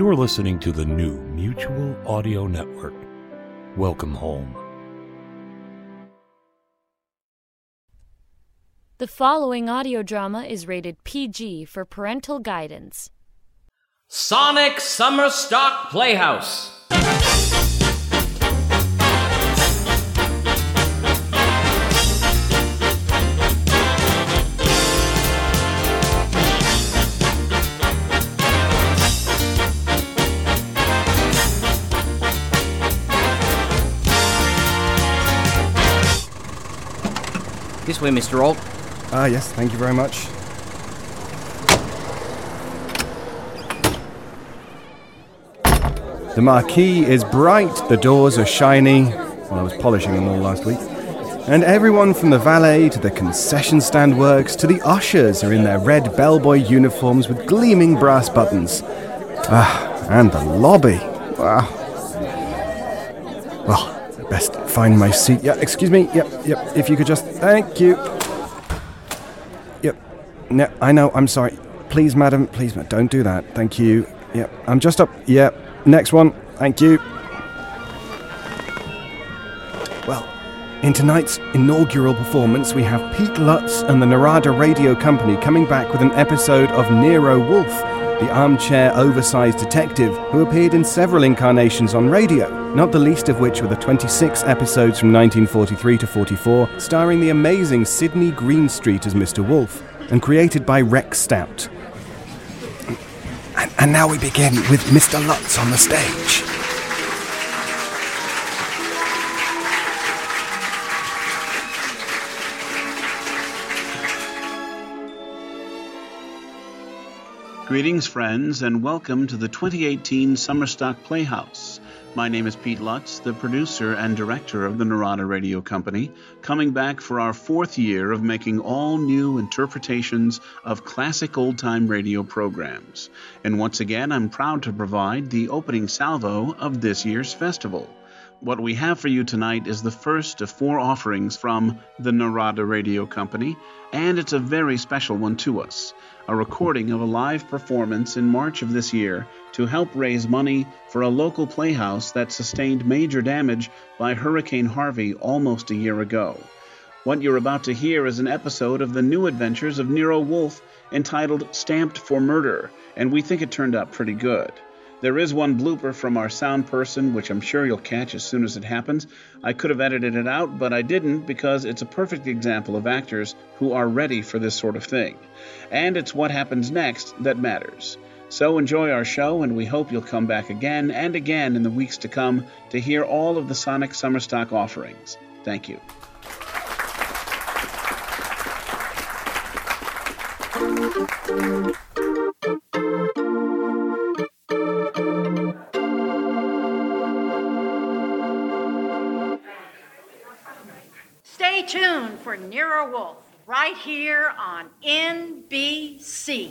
You're listening to the new Mutual Audio Network. Welcome home. The following audio drama is rated PG for parental guidance. Sonic Summer Stock Playhouse. This way, Mr. Alt. Ah, yes, thank you very much. The marquee is bright, the doors are shiny. Well, I was polishing them all last week. And everyone from the valet to the concession stand works to the ushers are in their red bellboy uniforms with gleaming brass buttons. Ah, and the lobby. Wow. Best find my seat. Yeah, excuse me. Yep, yep. If you could just. Thank you. Yep. No, I know. I'm sorry. Please, madam. Please, ma- don't do that. Thank you. Yep. I'm just up. Yep. Next one. Thank you. Well, in tonight's inaugural performance, we have Pete Lutz and the Narada Radio Company coming back with an episode of Nero Wolfe, the armchair oversized detective who appeared in several incarnations on radio, not the least of which were the 26 episodes from 1943 to 44, starring the amazing Sidney Greenstreet as Mr. Wolfe, and created by Rex Stout. And, and now we begin with Mr. Lutz on the stage. Greetings, friends, and welcome to the 2018 Summerstock Playhouse. My name is Pete Lutz, the producer and director of the Narada Radio Company, coming back for our fourth year of making all new interpretations of classic old time radio programs. And once again, I'm proud to provide the opening salvo of this year's festival. What we have for you tonight is the first of four offerings from the Narada Radio Company, and it's a very special one to us a recording of a live performance in March of this year to help raise money for a local playhouse that sustained major damage by Hurricane Harvey almost a year ago. What you're about to hear is an episode of the new adventures of Nero Wolfe entitled Stamped for Murder, and we think it turned out pretty good. There is one blooper from our sound person, which I'm sure you'll catch as soon as it happens. I could have edited it out, but I didn't because it's a perfect example of actors who are ready for this sort of thing. And it's what happens next that matters. So enjoy our show, and we hope you'll come back again and again in the weeks to come to hear all of the Sonic Summer Stock offerings. Thank you. Here on NBC.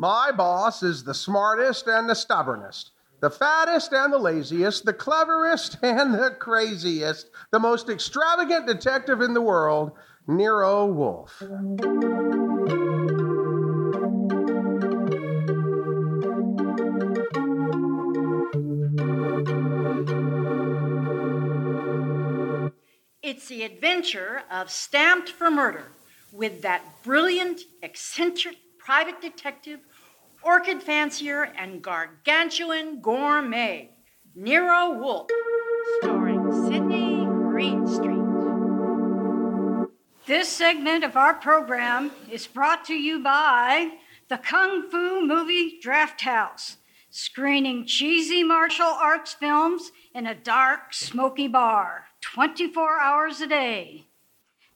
My boss is the smartest and the stubbornest, the fattest and the laziest, the cleverest and the craziest, the most extravagant detective in the world, Nero Wolfe. It's the adventure of Stamped for Murder with that brilliant, eccentric private detective, orchid fancier, and gargantuan gourmet, Nero Wolfe, starring Sidney Greenstreet. This segment of our program is brought to you by the Kung Fu Movie Draft House, screening cheesy martial arts films in a dark, smoky bar 24 hours a day.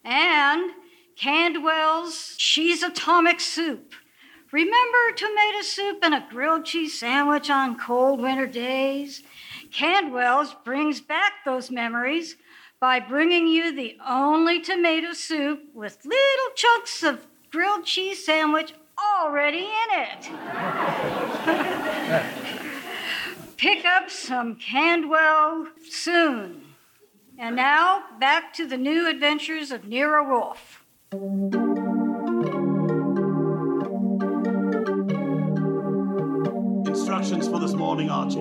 And Candwell's Cheese Atomic Soup. Remember tomato soup and a grilled cheese sandwich on cold winter days? Candwell's brings back those memories by bringing you the only tomato soup with little chunks of grilled cheese sandwich already in it. Pick up some Candwell soon. And now, back to the new adventures of Nero Wolfe. Instructions for this morning, Archie.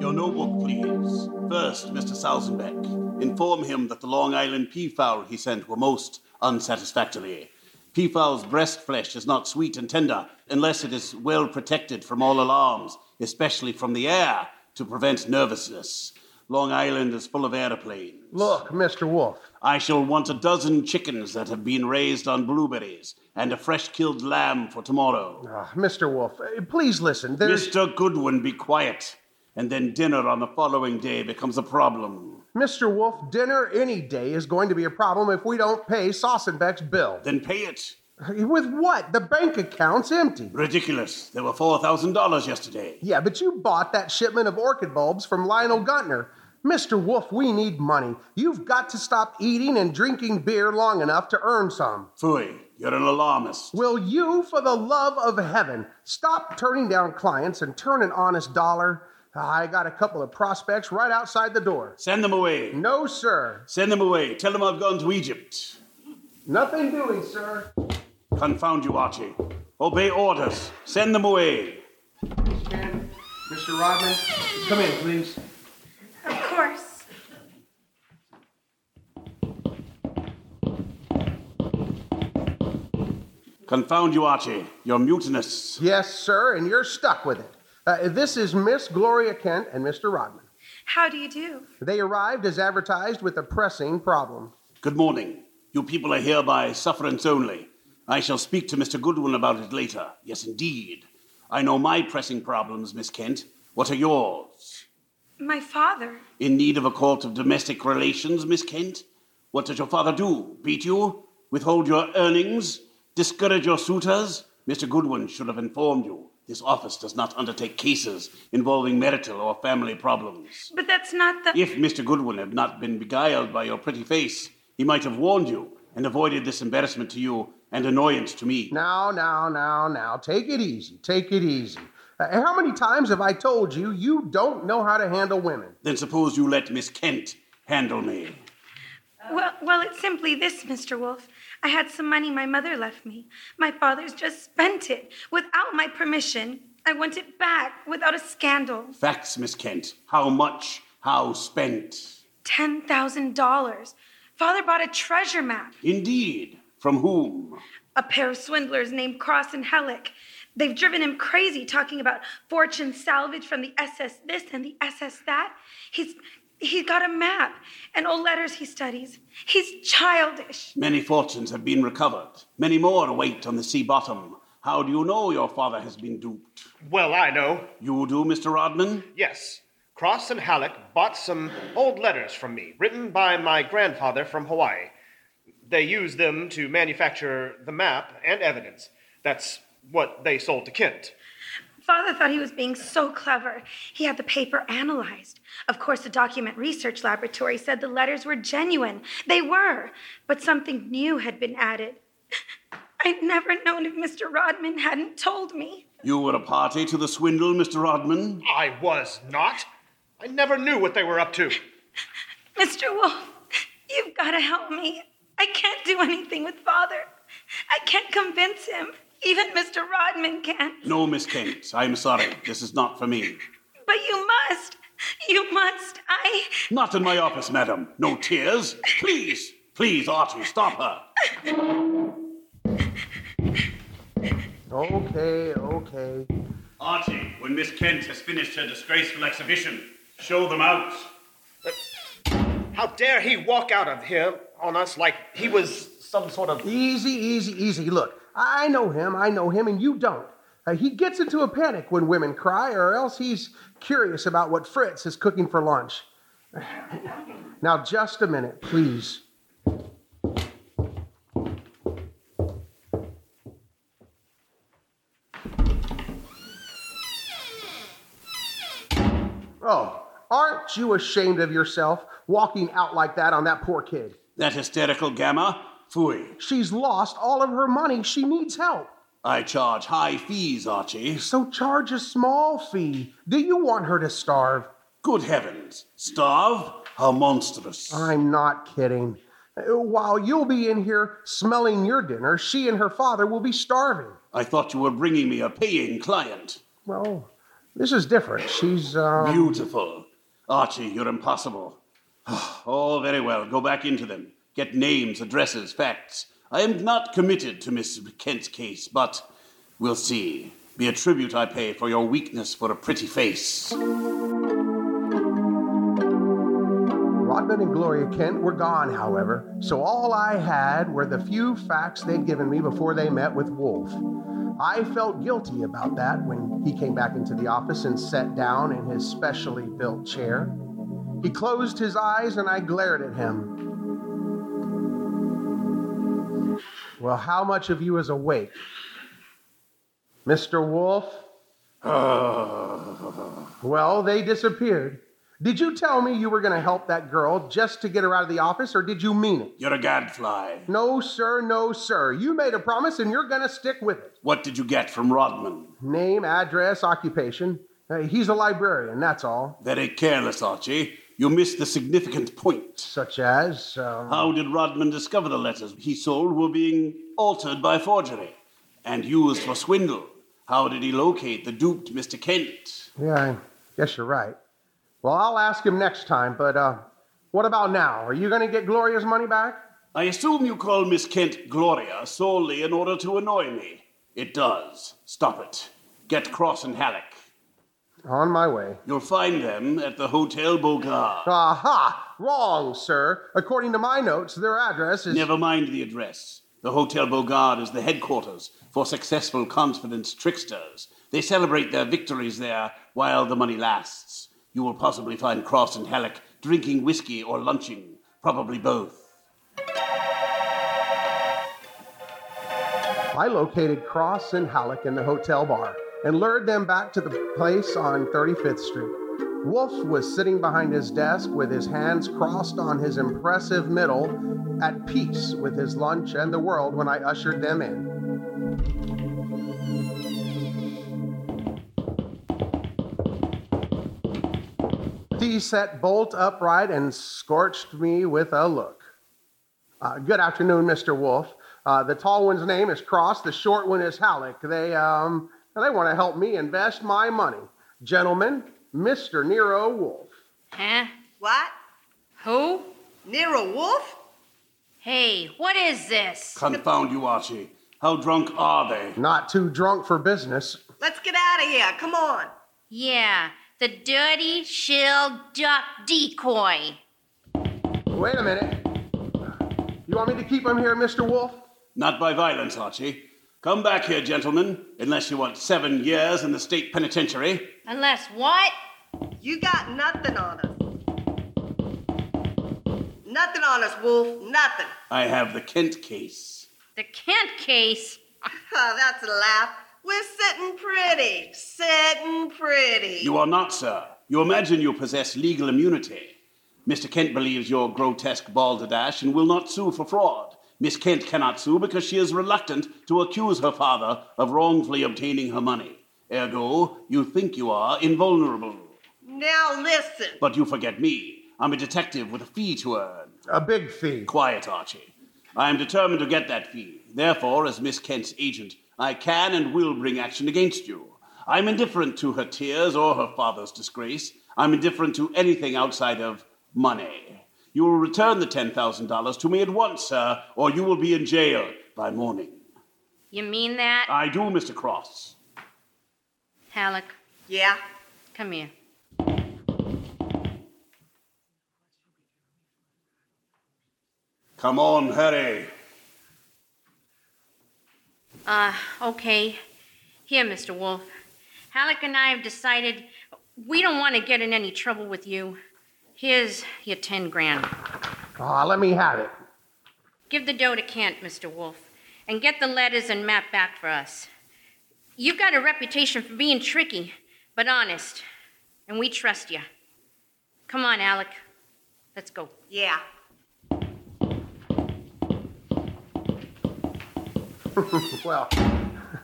Your notebook, please. First, Mr. Salzenbeck. Inform him that the Long Island peafowl he sent were most unsatisfactory. Peafowl's breast flesh is not sweet and tender unless it is well protected from all alarms, especially from the air, to prevent nervousness. Long Island is full of airplanes. Look, Mr. Wolfe. I shall want a dozen chickens that have been raised on blueberries and a fresh killed lamb for tomorrow. Ah, Mr. Wolfe, uh, please listen. There's. Mr. Goodwin, be quiet. And then dinner on the following day becomes a problem. Mr. Wolfe, dinner any day is going to be a problem if we don't pay Sossenbeck's bill. Then pay it. With what? The bank account's empty. Ridiculous. There were $4,000 yesterday. Yeah, but you bought that shipment of orchid bulbs from Lionel Guntner. Mr. Wolfe, we need money. You've got to stop eating and drinking beer long enough to earn some. Fooey, you're an alarmist. Will you, for the love of heaven, stop turning down clients and turn an honest dollar? I got a couple of prospects right outside the door. Send them away. No, sir. Send them away. Tell them I've gone to Egypt. Nothing doing, sir. Confound you, Archie. Obey orders. Send them away. Mr. Rodman, come in, please. Of course. Confound you, Archie. You're mutinous. Yes, sir, and you're stuck with it. Uh, this is Miss Gloria Kent and Mr. Rodman. How do you do? They arrived as advertised with a pressing problem. Good morning. You people are here by sufferance only. I shall speak to Mr. Goodwin about it later. Yes, indeed. I know my pressing problems, Miss Kent. What are yours? My father. In need of a court of domestic relations, Miss Kent? What does your father do? Beat you? Withhold your earnings? Discourage your suitors? Mr. Goodwin should have informed you. This office does not undertake cases involving marital or family problems. But that's not the. If Mr. Goodwin had not been beguiled by your pretty face, he might have warned you and avoided this embarrassment to you and annoyance to me. Now, now, now, now, take it easy. Take it easy. How many times have I told you you don't know how to handle women? Then suppose you let Miss Kent handle me. Well, well, it's simply this, Mr. Wolfe. I had some money my mother left me. My father's just spent it without my permission. I want it back without a scandal. Facts, Miss Kent. How much? How spent? $10,000. Father bought a treasure map. Indeed. From whom? A pair of swindlers named Cross and Halleck. They've driven him crazy talking about fortune salvage from the SS this and the SS that. He's he's got a map and old letters he studies. He's childish. Many fortunes have been recovered. Many more await on the sea bottom. How do you know your father has been duped? Well, I know. You do, Mr. Rodman? Yes. Cross and Halleck bought some old letters from me, written by my grandfather from Hawaii. They used them to manufacture the map and evidence. That's what they sold to Kent. Father thought he was being so clever. He had the paper analyzed. Of course, the document research laboratory said the letters were genuine. They were, but something new had been added. I'd never known if Mr. Rodman hadn't told me. You were a party to the swindle, Mr. Rodman? I was not. I never knew what they were up to. Mr. Wolfe, you've got to help me. I can't do anything with Father. I can't convince him. Even Mr. Rodman can't. No, Miss Kent. I'm sorry. This is not for me. But you must. You must. I. Not in my office, madam. No tears. Please, please, Archie, stop her. Okay, okay. Archie, when Miss Kent has finished her disgraceful exhibition, show them out. How dare he walk out of here on us like he was some sort of. Easy, easy, easy. Look, I know him, I know him, and you don't. Uh, he gets into a panic when women cry, or else he's curious about what Fritz is cooking for lunch. now, just a minute, please. Oh, aren't you ashamed of yourself walking out like that on that poor kid? That hysterical gamma? Fooey. She's lost all of her money. She needs help. I charge high fees, Archie. So charge a small fee. Do you want her to starve? Good heavens. Starve? How monstrous. I'm not kidding. Uh, While you'll be in here smelling your dinner, she and her father will be starving. I thought you were bringing me a paying client. Well, This is different. She's, um... Beautiful. Archie, you're impossible. Oh, very well. Go back into them. Get names, addresses, facts. I am not committed to Miss Kent's case, but we'll see. Be a tribute I pay for your weakness for a pretty face. Rodman and Gloria Kent were gone, however, so all I had were the few facts they'd given me before they met with Wolfe. I felt guilty about that when he came back into the office and sat down in his specially built chair. He closed his eyes and I glared at him. Well, how much of you is awake? Mr. Wolfe? well, they disappeared. Did you tell me you were going to help that girl just to get her out of the office, or did you mean it? You're a gadfly. No, sir, no, sir. You made a promise and you're going to stick with it. What did you get from Rodman? Name, address, occupation. Uh, he's a librarian, that's all. Very careless, Archie. You missed the significant point. Such as? Um... How did Rodman discover the letters he sold were being altered by forgery and used for swindle? How did he locate the duped Mr. Kent? Yeah, I guess you're right. Well, I'll ask him next time, but uh, what about now? Are you going to get Gloria's money back? I assume you call Miss Kent Gloria solely in order to annoy me. It does. Stop it. Get Cross and Halleck. On my way. You'll find them at the Hotel Bogart. Aha! Wrong, sir. According to my notes, their address is. Never mind the address. The Hotel Bogart is the headquarters for successful confidence tricksters. They celebrate their victories there while the money lasts. You will possibly find Cross and Halleck drinking whiskey or lunching, probably both. I located Cross and Halleck in the hotel bar and lured them back to the place on 35th Street. Wolfe was sitting behind his desk with his hands crossed on his impressive middle, at peace with his lunch and the world when I ushered them in. He sat bolt upright and scorched me with a look. Uh, good afternoon, Mr. Wolfe. Uh, the tall one's name is Cross. The short one is Halleck. They um they want to help me invest my money. Gentlemen, Mr. Nero Wolfe. Huh? What? Who? Nero Wolfe? Hey, what is this? Confound you, Archie. How drunk are they? Not too drunk for business. Let's get out of here. Come on. Yeah, the dirty shill duck decoy. Wait a minute. You want me to keep him here, Mr. Wolfe? Not by violence, Archie. Come back here, gentlemen, unless you want seven years in the state penitentiary. Unless what? You got nothing on us. Nothing on us, Wolfe. Nothing. I have the Kent case. The Kent case? Oh, that's a laugh. We're sitting pretty. Sitting pretty. You are not, sir. You imagine you possess legal immunity. Mr. Kent believes you're grotesque balderdash and will not sue for fraud. Miss Kent cannot sue because she is reluctant to accuse her father of wrongfully obtaining her money. Ergo, you think you are invulnerable. Now listen. But you forget me. I'm a detective with a fee to earn. A big fee. Quiet, Archie. I am determined to get that fee. Therefore, as Miss Kent's agent, I can and will bring action against you. I'm indifferent to her tears or her father's disgrace. I'm indifferent to anything outside of money. You will return the $10,000 to me at once, sir, or you will be in jail by morning. You mean that? I do, Mr. Cross. Halleck, Yeah? come here. Come on, hurry. Uh, okay. Here, Mr. Wolfe. Halleck and I have decided we don't want to get in any trouble with you. Here's your ten grand. Ah, let me have it. Give the dough to Kent, Mr. Wolfe, and get the letters and map back for us. You've got a reputation for being tricky, but honest, and we trust you. Come on, Alec. Let's go. Yeah. well,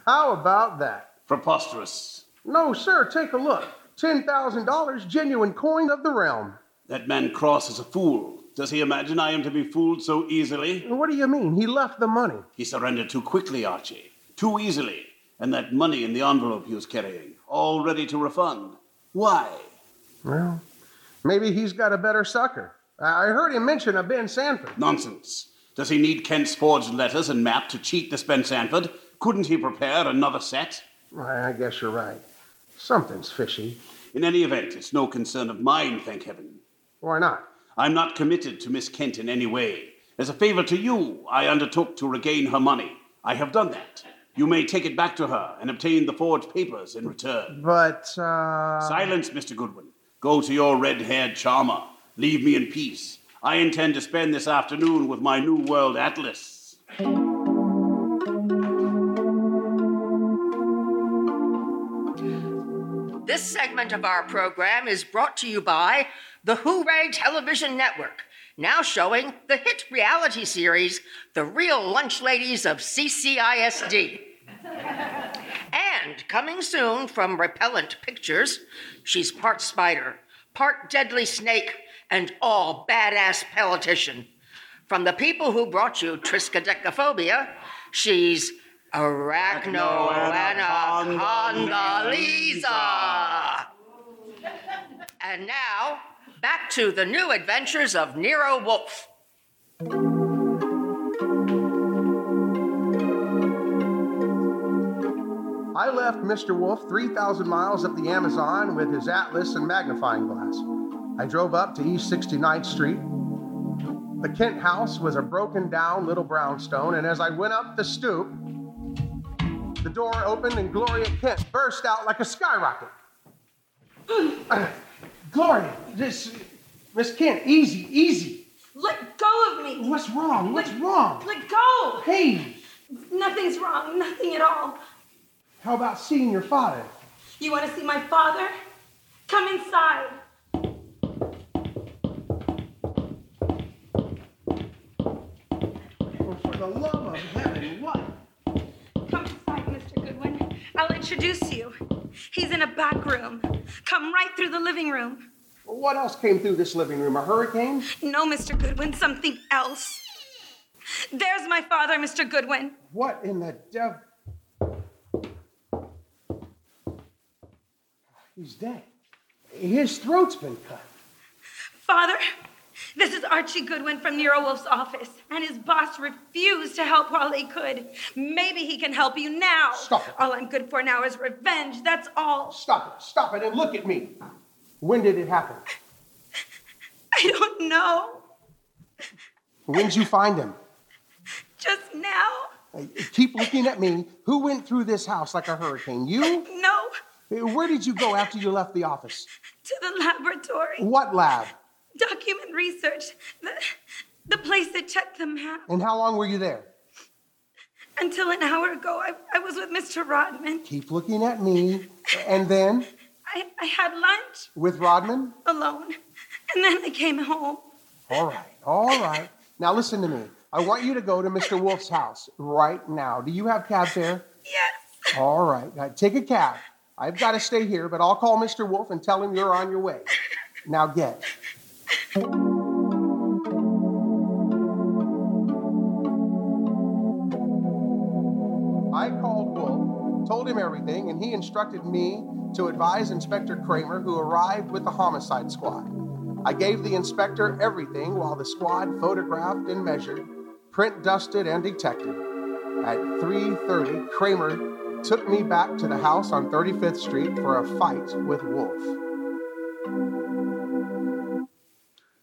how about that? Preposterous. No, sir, take a look. $10,000 genuine coin of the realm. That man Cross is a fool. Does he imagine I am to be fooled so easily? What do you mean? He left the money. He surrendered too quickly, Archie. Too easily. and that money in the envelope he was carrying, all ready to refund. Why? Well, maybe he's got a better sucker. I heard him mention a Ben Sanford. Nonsense. Does he need Kent's forged letters and map to cheat this Ben Sanford? Couldn't he prepare another set? I guess you're right. Something's fishy. In any event, it's no concern of mine, thank heaven. Why not? I'm not committed to Miss Kent in any way. As a favor to you, I undertook to regain her money. I have done that. You may take it back to her and obtain the forged papers in return. But, uh. Silence, Mr. Goodwin. Go to your red haired charmer. Leave me in peace. I intend to spend this afternoon with my New World Atlas. This segment of our program is brought to you by the Hooray Television Network, now showing the hit reality series, The Real Lunch Ladies of CCISD. and coming soon from Repellent Pictures, she's part spider, part deadly snake, and all badass politician. From the people who brought you Triskaidekaphobia, she's Arachnoanaconda Lisa. And now, back to the new adventures of Nero Wolfe. I left Mr. Wolfe 3,000 miles up the Amazon with his atlas and magnifying glass. I drove up to East 69th Street. The Kent house was a broken down little brownstone, and as I went up the stoop, the door opened and Gloria Kent burst out like a skyrocket. Gloria, this, Miss Kent, easy, easy. Let go of me. What's wrong? What's Let- wrong? Let go. Hey, Nothing's wrong. Nothing at all. how about seeing your father? You want to see my father? Come inside. For the love of heaven, what? Come inside, Mr. Goodwin. I'll introduce you. He's in a back room. Come right through the living room. What else came through this living room? A hurricane? No, Mr. Goodwin, something else. There's my father, Mr. Goodwin. What in the devil? He's dead. His throat's been cut. Father, this is Archie Goodwin from Nero Wolfe's office, and his boss refused to help while he could. Maybe he can help you now. Stop it. All I'm good for now is revenge. That's all. Stop it, stop it, and look at me. When did it happen? I don't know. When'd you find him? Just now? Keep looking at me. Who went through this house like a hurricane? You? No. Where did you go after you left the office? To the laboratory. What lab? Document research. The, the place that checked the map. And how long were you there? Until an hour ago, I, I was with Mr. Rodman. Keep looking at me. And then I, I had lunch with Rodman? alone, and then I came home. All right, all right. Now listen to me. I want you to go to Mr. Wolfe's house right now. Do you have cab there? Yes. All right. Now take a cab. I've got to stay here, but I'll call Mr. Wolfe and tell him you're on your way. Now get. I called Wolfe, told him everything, and he instructed me to advise Inspector Cramer, who arrived with the homicide squad. I gave the inspector everything while the squad photographed and measured, print dusted and detected. At 3:30, Cramer took me back to the house on 35th Street for a fight with Wolfe.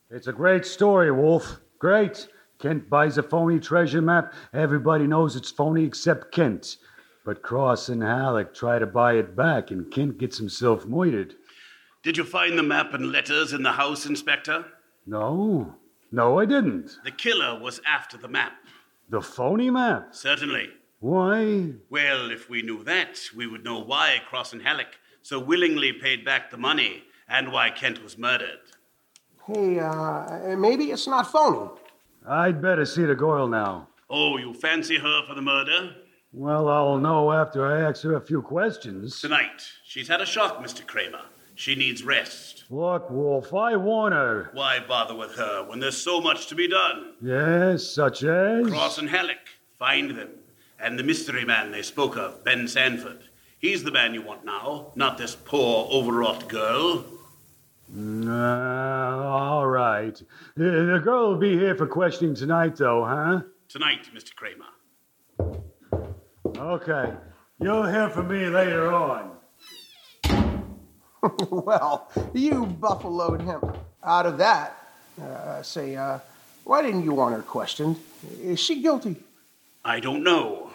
It's a great story, Wolfe. Great. Kent buys a phony treasure map. Everybody knows it's phony except Kent. But Cross and Halleck try to buy it back, and Kent gets himself murdered. Did you find the map and letters in the house, Inspector? No. No, I didn't. The killer was after the map. The phony map? Certainly. Why? Well, if we knew that, we would know why Cross and Halleck so willingly paid back the money and why Kent was murdered. Hey, uh, maybe it's not phony. I'd better see the girl now. Oh, you fancy her for the murder? Well, I'll know after I ask her a few questions. Tonight. She's had a shock, Mr. Cramer. She needs rest. Look, Wolfe, I want her. Why bother with her when there's so much to be done? Yes, such as? Cross and Halleck. Find them. And the mystery man they spoke of, Ben Sanford. He's the man you want now, not this poor, overwrought girl. Uh, all right. Uh, the girl will be here for questioning tonight, though, huh? Tonight, Mr. Cramer. Okay. You'll hear from me later on. well, you buffaloed him out of that. Uh, say, uh, why didn't you want her questioned? Is she guilty? I don't know.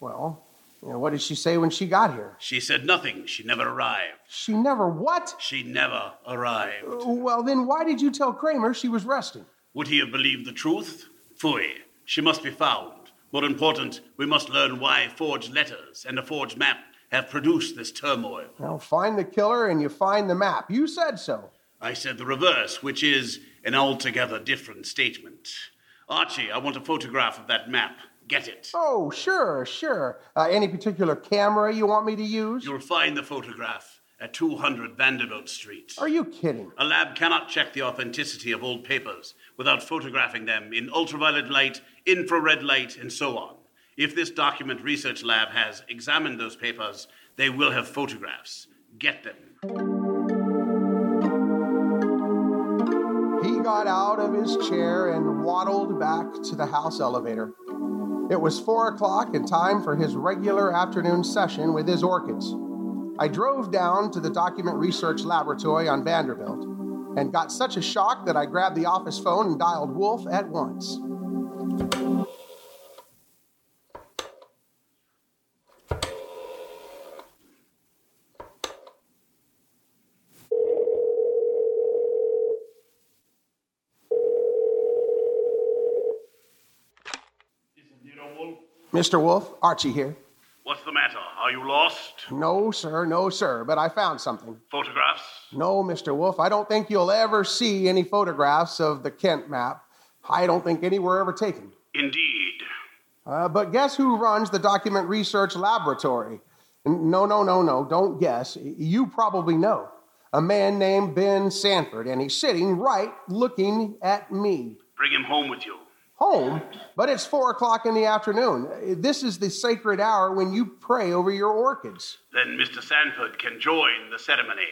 Well, you know, what did she say when she got here? She said nothing. She never arrived. She never what? She never arrived. Uh, well, then why did you tell Cramer she was resting? Would he have believed the truth? Fooey. She must be found. More important, we must learn why forged letters and a forged map have produced this turmoil. Well, find the killer and you find the map. You said so. I said the reverse, which is an altogether different statement. Archie, I want a photograph of that map. Get it. Oh, sure, sure. Uh, any particular camera you want me to use? You'll find the photograph at 200 Vanderbilt Street. Are you kidding? A lab cannot check the authenticity of old papers without photographing them in ultraviolet light, infrared light, and so on. If this document research lab has examined those papers, they will have photographs. Get them. He got out of his chair and waddled back to the house elevator. It was four o'clock and time for his regular afternoon session with his orchids. I drove down to the document research laboratory on Vanderbilt and got such a shock that I grabbed the office phone and dialed Wolfe at once. Mr. Wolfe, Archie here. What's the matter? Are you lost? No, sir, no, sir, but I found something. Photographs? No, Mr. Wolfe, I don't think you'll ever see any photographs of the Kent map. I don't think any were ever taken. Indeed. Uh, but guess who runs the document research laboratory? No, no, no, no, don't guess. You probably know. A man named Ben Sanford, and he's sitting right looking at me. Bring him home with you. Home? But it's four o'clock in the afternoon. This is the sacred hour when you pray over your orchids. Then Mr. Sanford can join the ceremony.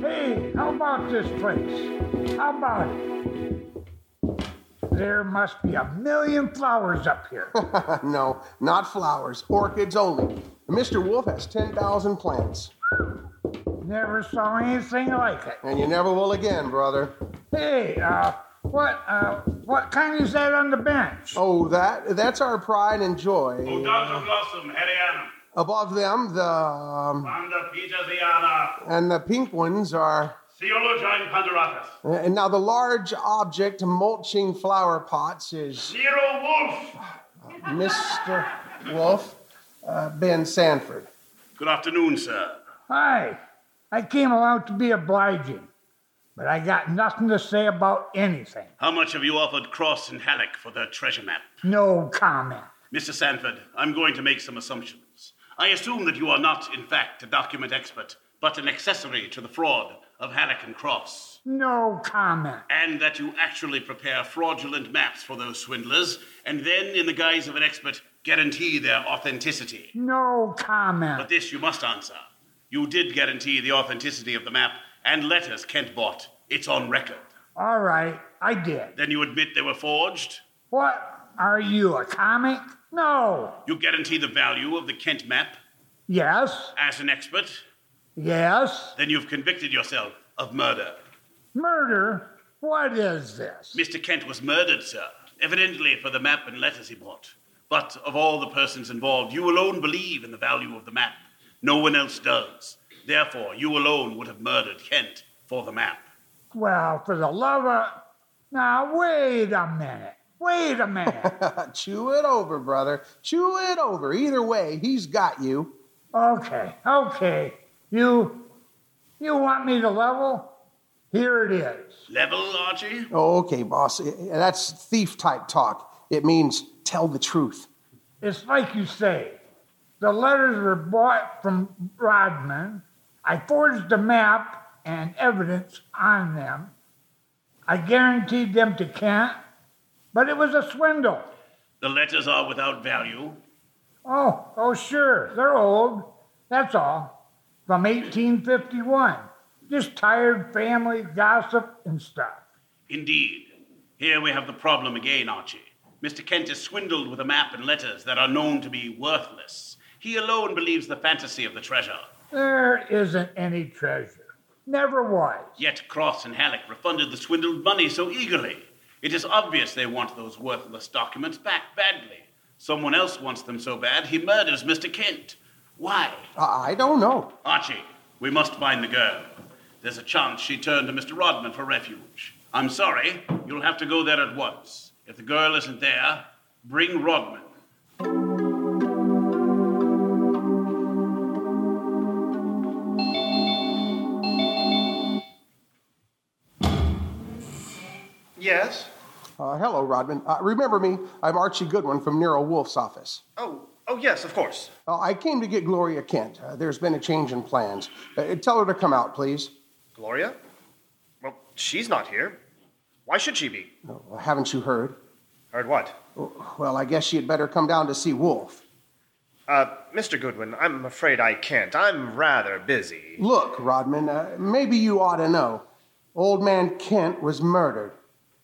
Hey, how about this place? How about it? There must be a million flowers up here. no, not flowers, orchids only. Mr. Wolfe has 10,000 plants. Never saw anything like it. And you never will again, brother. Hey, uh, what, uh, what kind is that on the bench? Oh, that, that's our pride and joy. Oh, Dr. Blossom, Harriana. Above them, the. Um, Vanda Petersiana. and the pink ones are. Coelogyne panduratus. And now the large object mulching flower pots is Nero Wolfe. Mr. Wolfe, uh, Ben Sanford. Good afternoon, sir. Hi. I came along to be obliging, but I got nothing to say about anything. How much have you offered Cross and Halleck for their treasure map? No comment. Mr. Sanford, I'm going to make some assumptions. I assume that you are not, in fact, a document expert, but an accessory to the fraud of and Cross. No comment. And that you actually prepare fraudulent maps for those swindlers, and then, in the guise of an expert, guarantee their authenticity. No comment. But this you must answer. You did guarantee the authenticity of the map and letters Kent bought. It's on record. All right, I did. Then you admit they were forged? What? Are you a comic? No. You guarantee the value of the Kent map? Yes. As an expert? Yes. Then you've convicted yourself of murder. Murder? What is this? Mr. Kent was murdered, sir, evidently for the map and letters he bought. But of all the persons involved, you alone believe in the value of the map. No one else does. Therefore, you alone would have murdered Kent for the map. Well, for the love of. Now, wait a minute. Wait a minute. Chew it over, brother. Chew it over. Either way, he's got you. Okay, okay. You. You want me to level? Here it is. Level, Archie? Oh, okay, boss. That's thief type talk. It means tell the truth. It's like you say. The letters were bought from Rodman. I forged a map and evidence on them. I guaranteed them to Kent, but it was a swindle. The letters are without value. Oh, oh, sure, they're old. That's all. From 1851. Just tired family gossip and stuff. Indeed. Here we have the problem again, Archie. Mr. Kent is swindled with a map and letters that are known to be worthless. He alone believes the fantasy of the treasure. There isn't any treasure. Never was. Yet Cross and Halleck refunded the swindled money so eagerly. It is obvious they want those worthless documents back badly. Someone else wants them so bad he murders Mr. Kent. Why? I don't know. Archie, we must find the girl. There's a chance she turned to Mr. Rodman for refuge. I'm sorry, you'll have to go there at once. If the girl isn't there, bring Rodman. Yes? Uh, hello, Rodman. Uh, remember me? I'm Archie Goodwin from Nero Wolfe's office. Oh, oh yes, of course. Uh, I came to get Gloria Kent. Uh, there's been a change in plans. Uh, tell her to come out, please. Gloria? Well, she's not here. Why should she be? Oh, haven't you heard? Heard what? Well, I guess she'd better come down to see Wolfe. Uh, Mr. Goodwin, I'm afraid I can't. I'm rather busy. Look, Rodman, uh, maybe you ought to know. Old man Kent was murdered.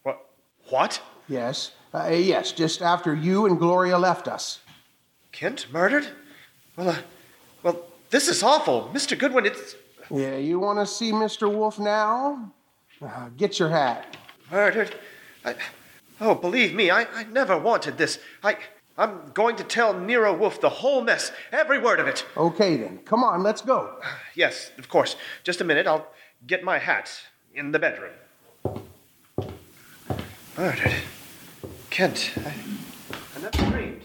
What? What? Yes. Uh, yes, just after you and Gloria left us. Kent murdered? Well, uh, well, this is awful. Mr. Goodwin, it's. Yeah, you want to see Mr. Wolfe now? Uh, get your hat. Murdered? I, oh, believe me, I, I never wanted this. I, I'm going to tell Nero Wolfe the whole mess, every word of it. Okay, then. Come on, let's go. Yes, of course. Just a minute. I'll get my hat in the bedroom. Murdered? Kent, I, I never dreamed.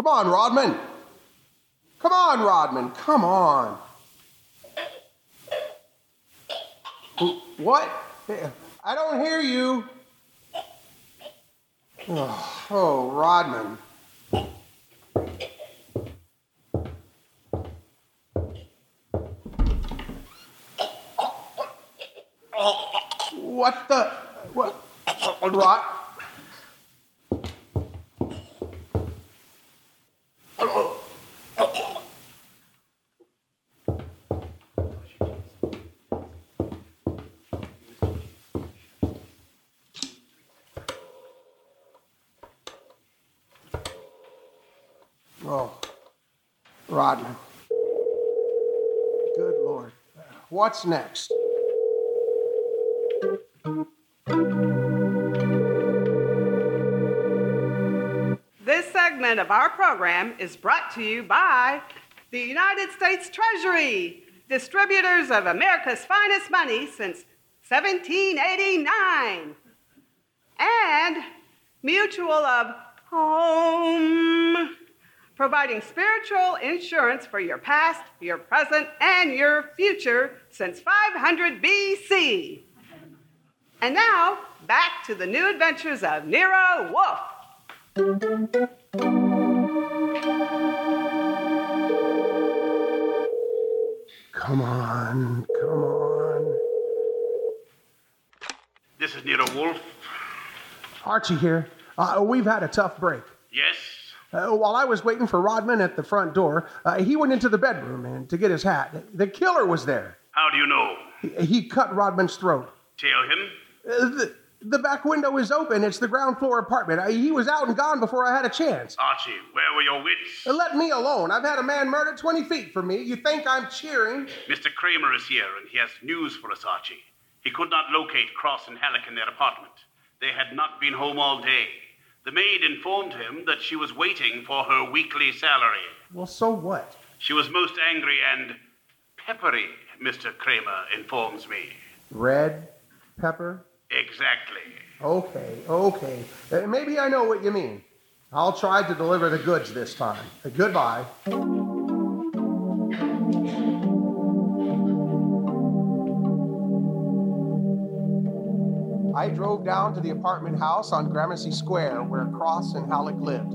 Come on, Rodman. Come on, Rodman. Come on. What? I don't hear you. Oh, oh Rodman. What the? What? Rod? Oh, Rodman. Good Lord. What's next? This segment of our program is brought to you by the United States Treasury, distributors of America's finest money since 1789, and Mutual of Home, providing spiritual insurance for your past, your present, and your future since 500 BC. And now, back to the new adventures of Nero Wolfe. Come on, come on. This is Nero Wolfe. Archie here. Uh, we've had a tough break. Yes? Uh, while I was waiting for Rodman at the front door, uh, he went into the bedroom and to get his hat. The killer was there. How do you know? He, he cut Rodman's throat. Tell him. Uh, the, the back window is open. It's the ground floor apartment. Uh, he was out and gone before I had a chance. Archie, where were your wits? Uh, let me alone. I've had a man murdered 20 feet from me. You think I'm cheering? Mr. Cramer is here, and he has news for us, Archie. He could not locate Cross and Halleck in their apartment. They had not been home all day. The maid informed him that she was waiting for her weekly salary. Well, so what? She was most angry and peppery, Mr. Cramer informs me. Red pepper? Exactly. Okay, okay. Uh, maybe I know what you mean. I'll try to deliver the goods this time. Uh, goodbye. I drove down to the apartment house on Gramercy Square where Cross and Halleck lived.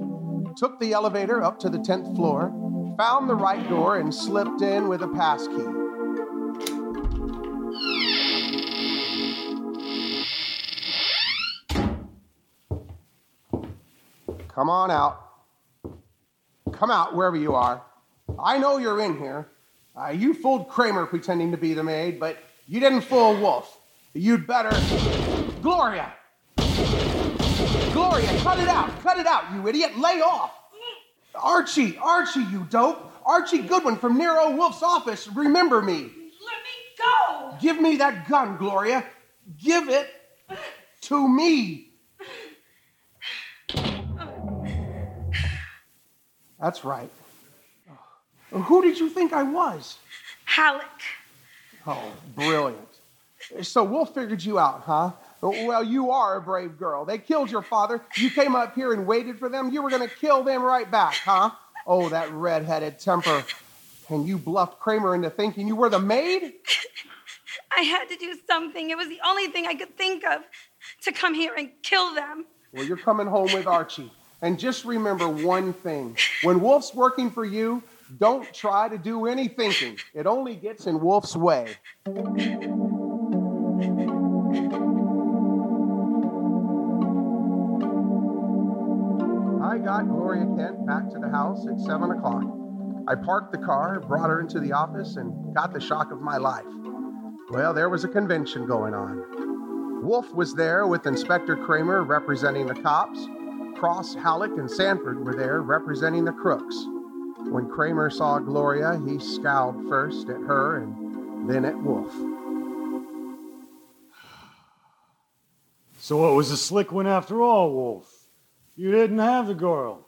Took the elevator up to the 10th floor, found the right door, and slipped in with a pass key. Come on out. Come out wherever you are. I know you're in here. Uh, you fooled Cramer pretending to be the maid, but you didn't fool Wolfe. You'd better. Gloria! Gloria, cut it out! Cut it out, you idiot! Lay off! Archie, Archie, you dope! Archie Goodwin from Nero Wolfe's office, remember me. Let me go! Give me that gun, Gloria. Give it to me. That's right. Oh, who did you think I was? Halleck. Oh, brilliant. So Wolfe figured you out, huh? Well, you are a brave girl. They killed your father. You came up here and waited for them. You were going to kill them right back, huh? Oh, that red-headed temper. And you bluffed Cramer into thinking you were the maid? I had to do something. It was the only thing I could think of to come here and kill them. Well, you're coming home with Archie. And just remember one thing when Wolfe's working for you, don't try to do any thinking. It only gets in Wolfe's way. Got Gloria Kent back to the house at 7 o'clock. I parked the car, brought her into the office, and got the shock of my life. Well, there was a convention going on. Wolfe was there with Inspector Cramer representing the cops. Cross, Halleck, and Sanford were there representing the crooks. When Cramer saw Gloria, he scowled first at her and then at Wolfe. So it was a slick one after all, Wolfe. You didn't have the girl.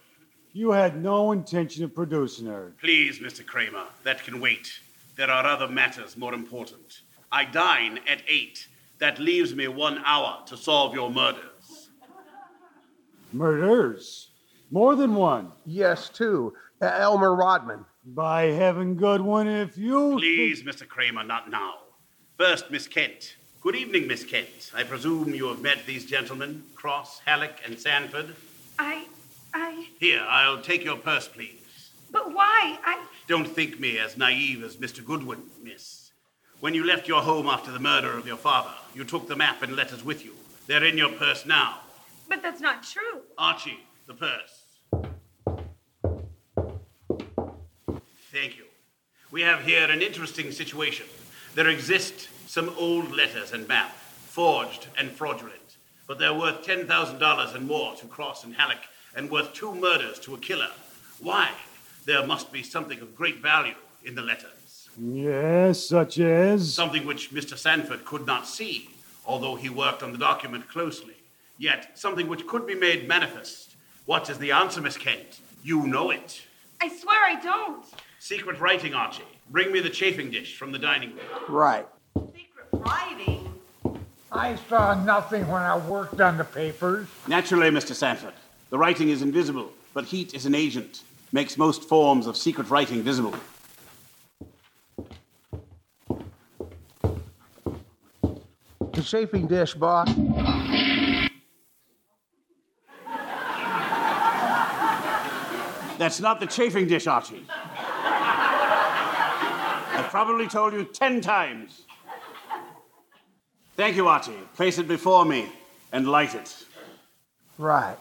You had no intention of producing her. Please, Mr. Cramer, that can wait. There are other matters more important. I dine at eight. That leaves me one hour to solve your murders. Murders? More than one. Yes, two. Elmer Rodman. By heaven, Goodwin, if you. Please, Mr. Cramer, not now. First, Miss Kent. Good evening, Miss Kent. I presume you have met these gentlemen, Cross, Halleck, and Sanford. I. I. Here, I'll take your purse, please. But why? I. Don't think me as naive as Mr. Goodwin, miss. When you left your home after the murder of your father, you took the map and letters with you. They're in your purse now. But that's not true. Archie, the purse. Thank you. We have here an interesting situation. There exist some old letters and map, forged and fraudulent, but they're worth $10,000 and more to Cross and Halleck and worth two murders to a killer. Why? There must be something of great value in the letters. Yes, such as. Something which Mr. Sanford could not see, although he worked on the document closely. Yet, something which could be made manifest. What is the answer, Miss Kent? You know it. I swear I don't. Secret writing, Archie. Bring me the chafing dish from the dining room. Right. Secret writing? I saw nothing when I worked on the papers. Naturally, Mr. Sanford. The writing is invisible, but heat is an agent. Makes most forms of secret writing visible. The chafing dish, boss. That's not the chafing dish, Archie. I've probably told you ten times. Thank you, Archie. Place it before me and light it. Right.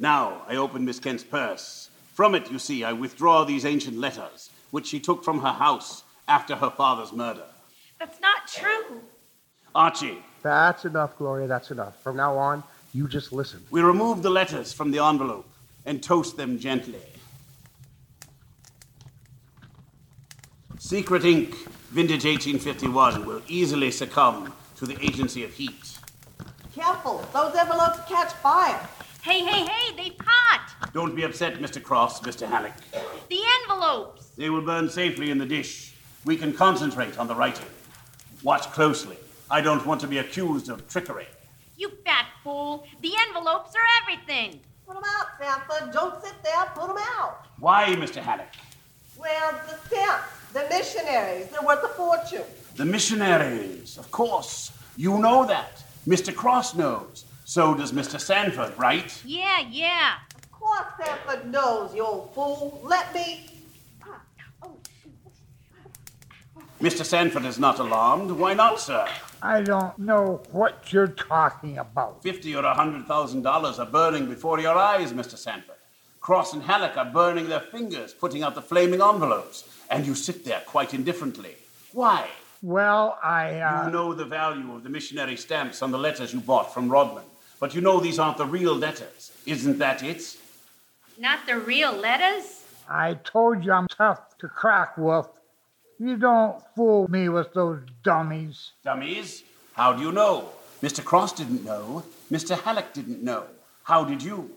Now I open Miss Kent's purse. From it, you see, I withdraw these ancient letters, which she took from her house after her father's murder. That's not true. Archie, That's enough, Gloria. That's enough. From now on, you just listen. we remove the letters from the envelope and toast them gently. Secret ink, vintage 1851, will easily succumb to the agency of heat. Careful, those envelopes catch fire. Hey, hey, hey, they pot! Don't be upset, Mr. Cross, Mr. Halleck. The envelopes! They will burn safely in the dish. We can concentrate on the writing. Watch closely. I don't want to be accused of trickery. You fat fool! The envelopes are everything! Put them out, Sanford. Don't sit there. Put them out. Why, Mr. Halleck? Well, the stamps. The missionaries, they're worth a fortune. The missionaries, of course. You know that. Mr. Cross knows. So does Mr. Sanford, right? Yeah, yeah. Of course Sanford knows, you old fool. Let me. Mr. Sanford is not alarmed. Why not, sir? I don't know what you're talking about. Fifty or a hundred thousand dollars are burning before your eyes, Mr. Sanford. Cross and Halleck are burning their fingers, putting out the flaming envelopes, and you sit there quite indifferently. Why? Well, I. Uh... You know the value of the missionary stamps on the letters you bought from Rodman, but you know these aren't the real letters. Isn't that it? Not the real letters? I told you I'm tough to crack, Wolfe. You don't fool me with those dummies. Dummies? How do you know? Mr. Cross didn't know. Mr. Halleck didn't know. How did you?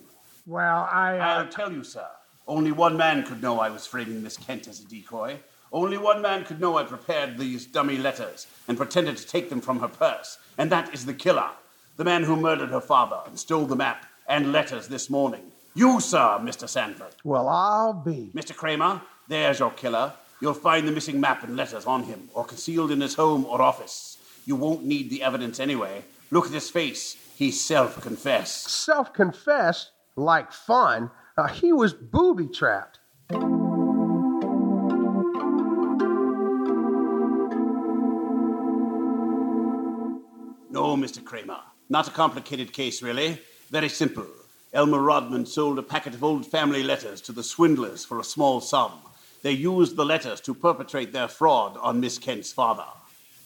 Well, I. Uh... I'll tell you, sir. Only one man could know I was framing Miss Kent as a decoy. Only one man could know I prepared these dummy letters and pretended to take them from her purse, and that is the killer. The man who murdered her father and stole the map and letters this morning. You, sir, Mr. Sanford. Well, I'll be. Mr. Cramer, there's your killer. You'll find the missing map and letters on him, or concealed in his home or office. You won't need the evidence anyway. Look at his face. He self confessed. Self confessed? Like fun? Uh, he was booby trapped. No, Mr. Cramer. Not a complicated case, really. Very simple. Elmer Rodman sold a packet of old family letters to the swindlers for a small sum. They used the letters to perpetrate their fraud on Miss Kent's father.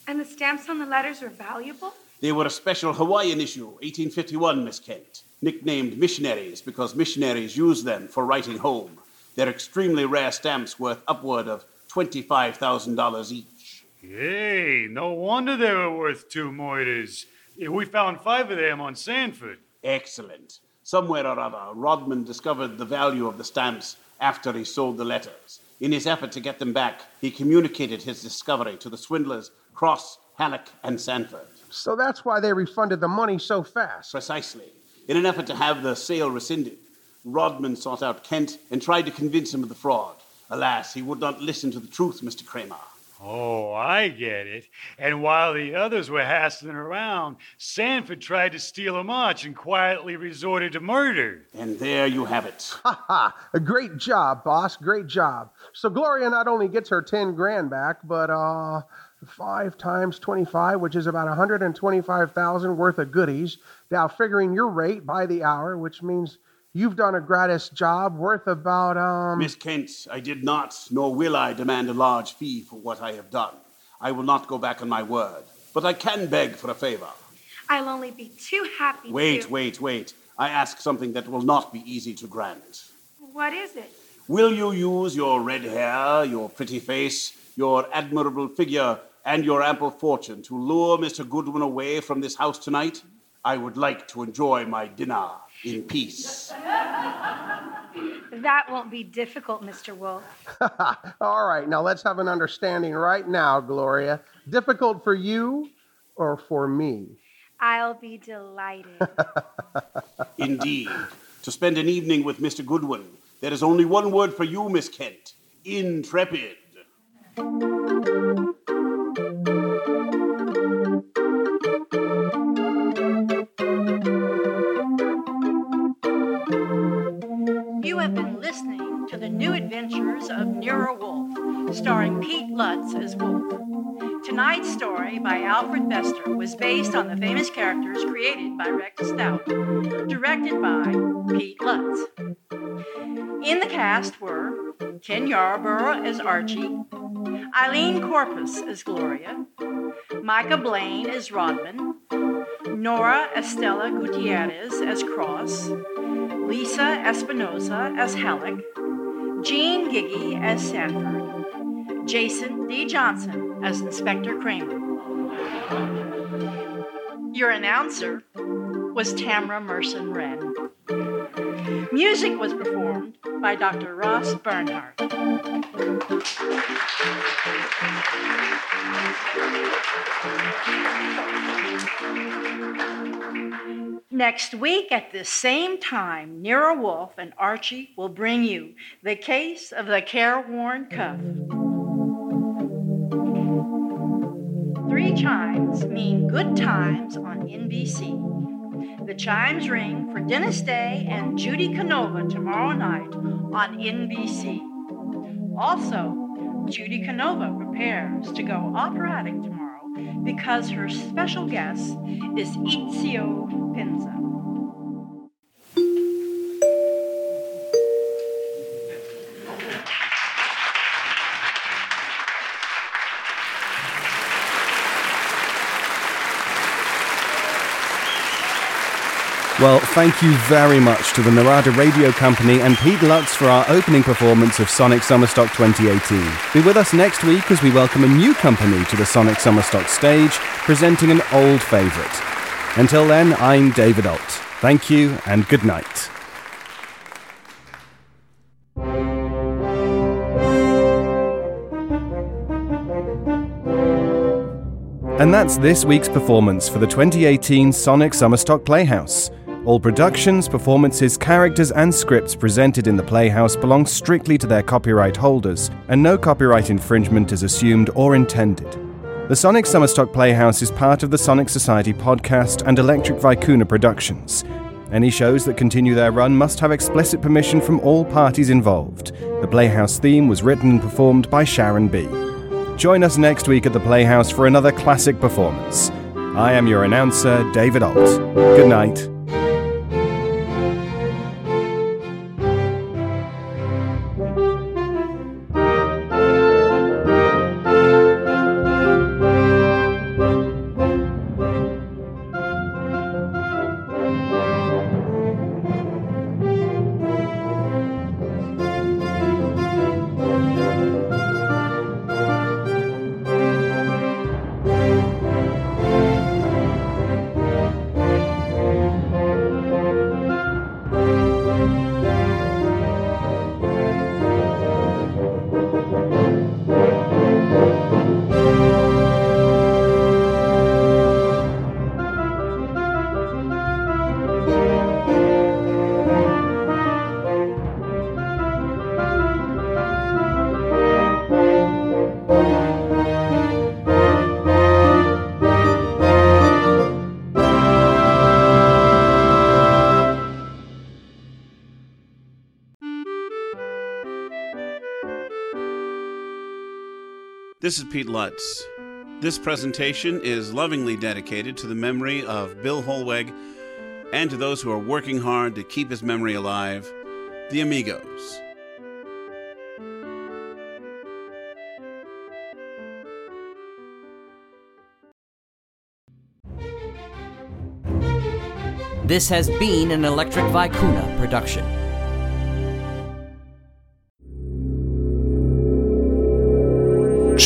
And the stamps on the letters are valuable? They were a special Hawaiian issue, 1851, Miss Kent, nicknamed missionaries because missionaries use them for writing home. They're extremely rare stamps worth upward of $25,000 each. Hey, no wonder they were worth two moiders. Yeah, we found five of them on Sanford. Excellent. Somewhere or other, Rodman discovered the value of the stamps after he sold the letters. In his effort to get them back, he communicated his discovery to the swindlers Cross, Halleck, and Sanford. So that's why they refunded the money so fast. Precisely. In an effort to have the sale rescinded, Rodman sought out Kent and tried to convince him of the fraud. Alas, he would not listen to the truth, Mr. Cramer. Oh, I get it. And while the others were hassling around, Sanford tried to steal a march and quietly resorted to murder. And there you have it. Ha ha! A great job, boss. Great job. So Gloria not only gets her 10 grand back, but, uh, five times 25, which is about 125,000 worth of goodies. Now, figuring your rate by the hour, which means You've done a gratis job worth about, um. Miss Kent, I did not, nor will I demand a large fee for what I have done. I will not go back on my word, but I can beg for a favor. I'll only be too happy Wait, to. wait, wait. I ask something that will not be easy to grant. What is it? Will you use your red hair, your pretty face, your admirable figure, and your ample fortune to lure Mr. Goodwin away from this house tonight? I would like to enjoy my dinner in peace. That won't be difficult, Mr. Wolfe. All right, now let's have an understanding right now, Gloria. Difficult for you or for me? I'll be delighted. Indeed. To spend an evening with Mr. Goodwin, there is only one word for you, Miss Kent intrepid. Nero Wolfe, starring Pete Lutz as Wolfe. Tonight's story by Alfred Bester was based on the famous characters created by Rex Stout, directed by Pete Lutz. In the cast were Ken Yarborough as Archie, Eileen Corpus as Gloria, Micah Blaine as Rodman, Nora Estella Gutierrez as Cross, Lisa Espinosa as Halleck, Jean Giggy as Sanford, Jason D. Johnson as Inspector Cramer. Your announcer was Tamra Merson Wren. Music was performed by Dr. Ross Bernhardt. Next week at the same time, Nero Wolfe and Archie will bring you the case of the careworn cuff. three chimes mean good times on NBC. The chimes ring for Dennis Day and Judy Canova tomorrow night on NBC. Also, Judy Canova prepares to go operatic tomorrow because her special guest is Ezio Well, thank you very much to the Narada Radio Company and Pete Lutz for our opening performance of Sonic Summerstock 2018. Be with us next week as we welcome a new company to the Sonic Summerstock stage, presenting an old favourite. Until then, I'm David Alt. Thank you and good night. And that's this week's performance for the 2018 Sonic Summerstock Playhouse. All productions, performances, characters, and scripts presented in the Playhouse belong strictly to their copyright holders, and no copyright infringement is assumed or intended. The Sonic Summerstock Playhouse is part of the Sonic Society podcast and Electric Vicuna Productions. Any shows that continue their run must have explicit permission from all parties involved. The Playhouse theme was written and performed by Sharon B. Join us next week at the Playhouse for another classic performance. I am your announcer, David Alt. Good night. This is Pete Lutz. This presentation is lovingly dedicated to the memory of Bill Holweg and to those who are working hard to keep his memory alive, the Amigos. This has been an Electric Vicuna production.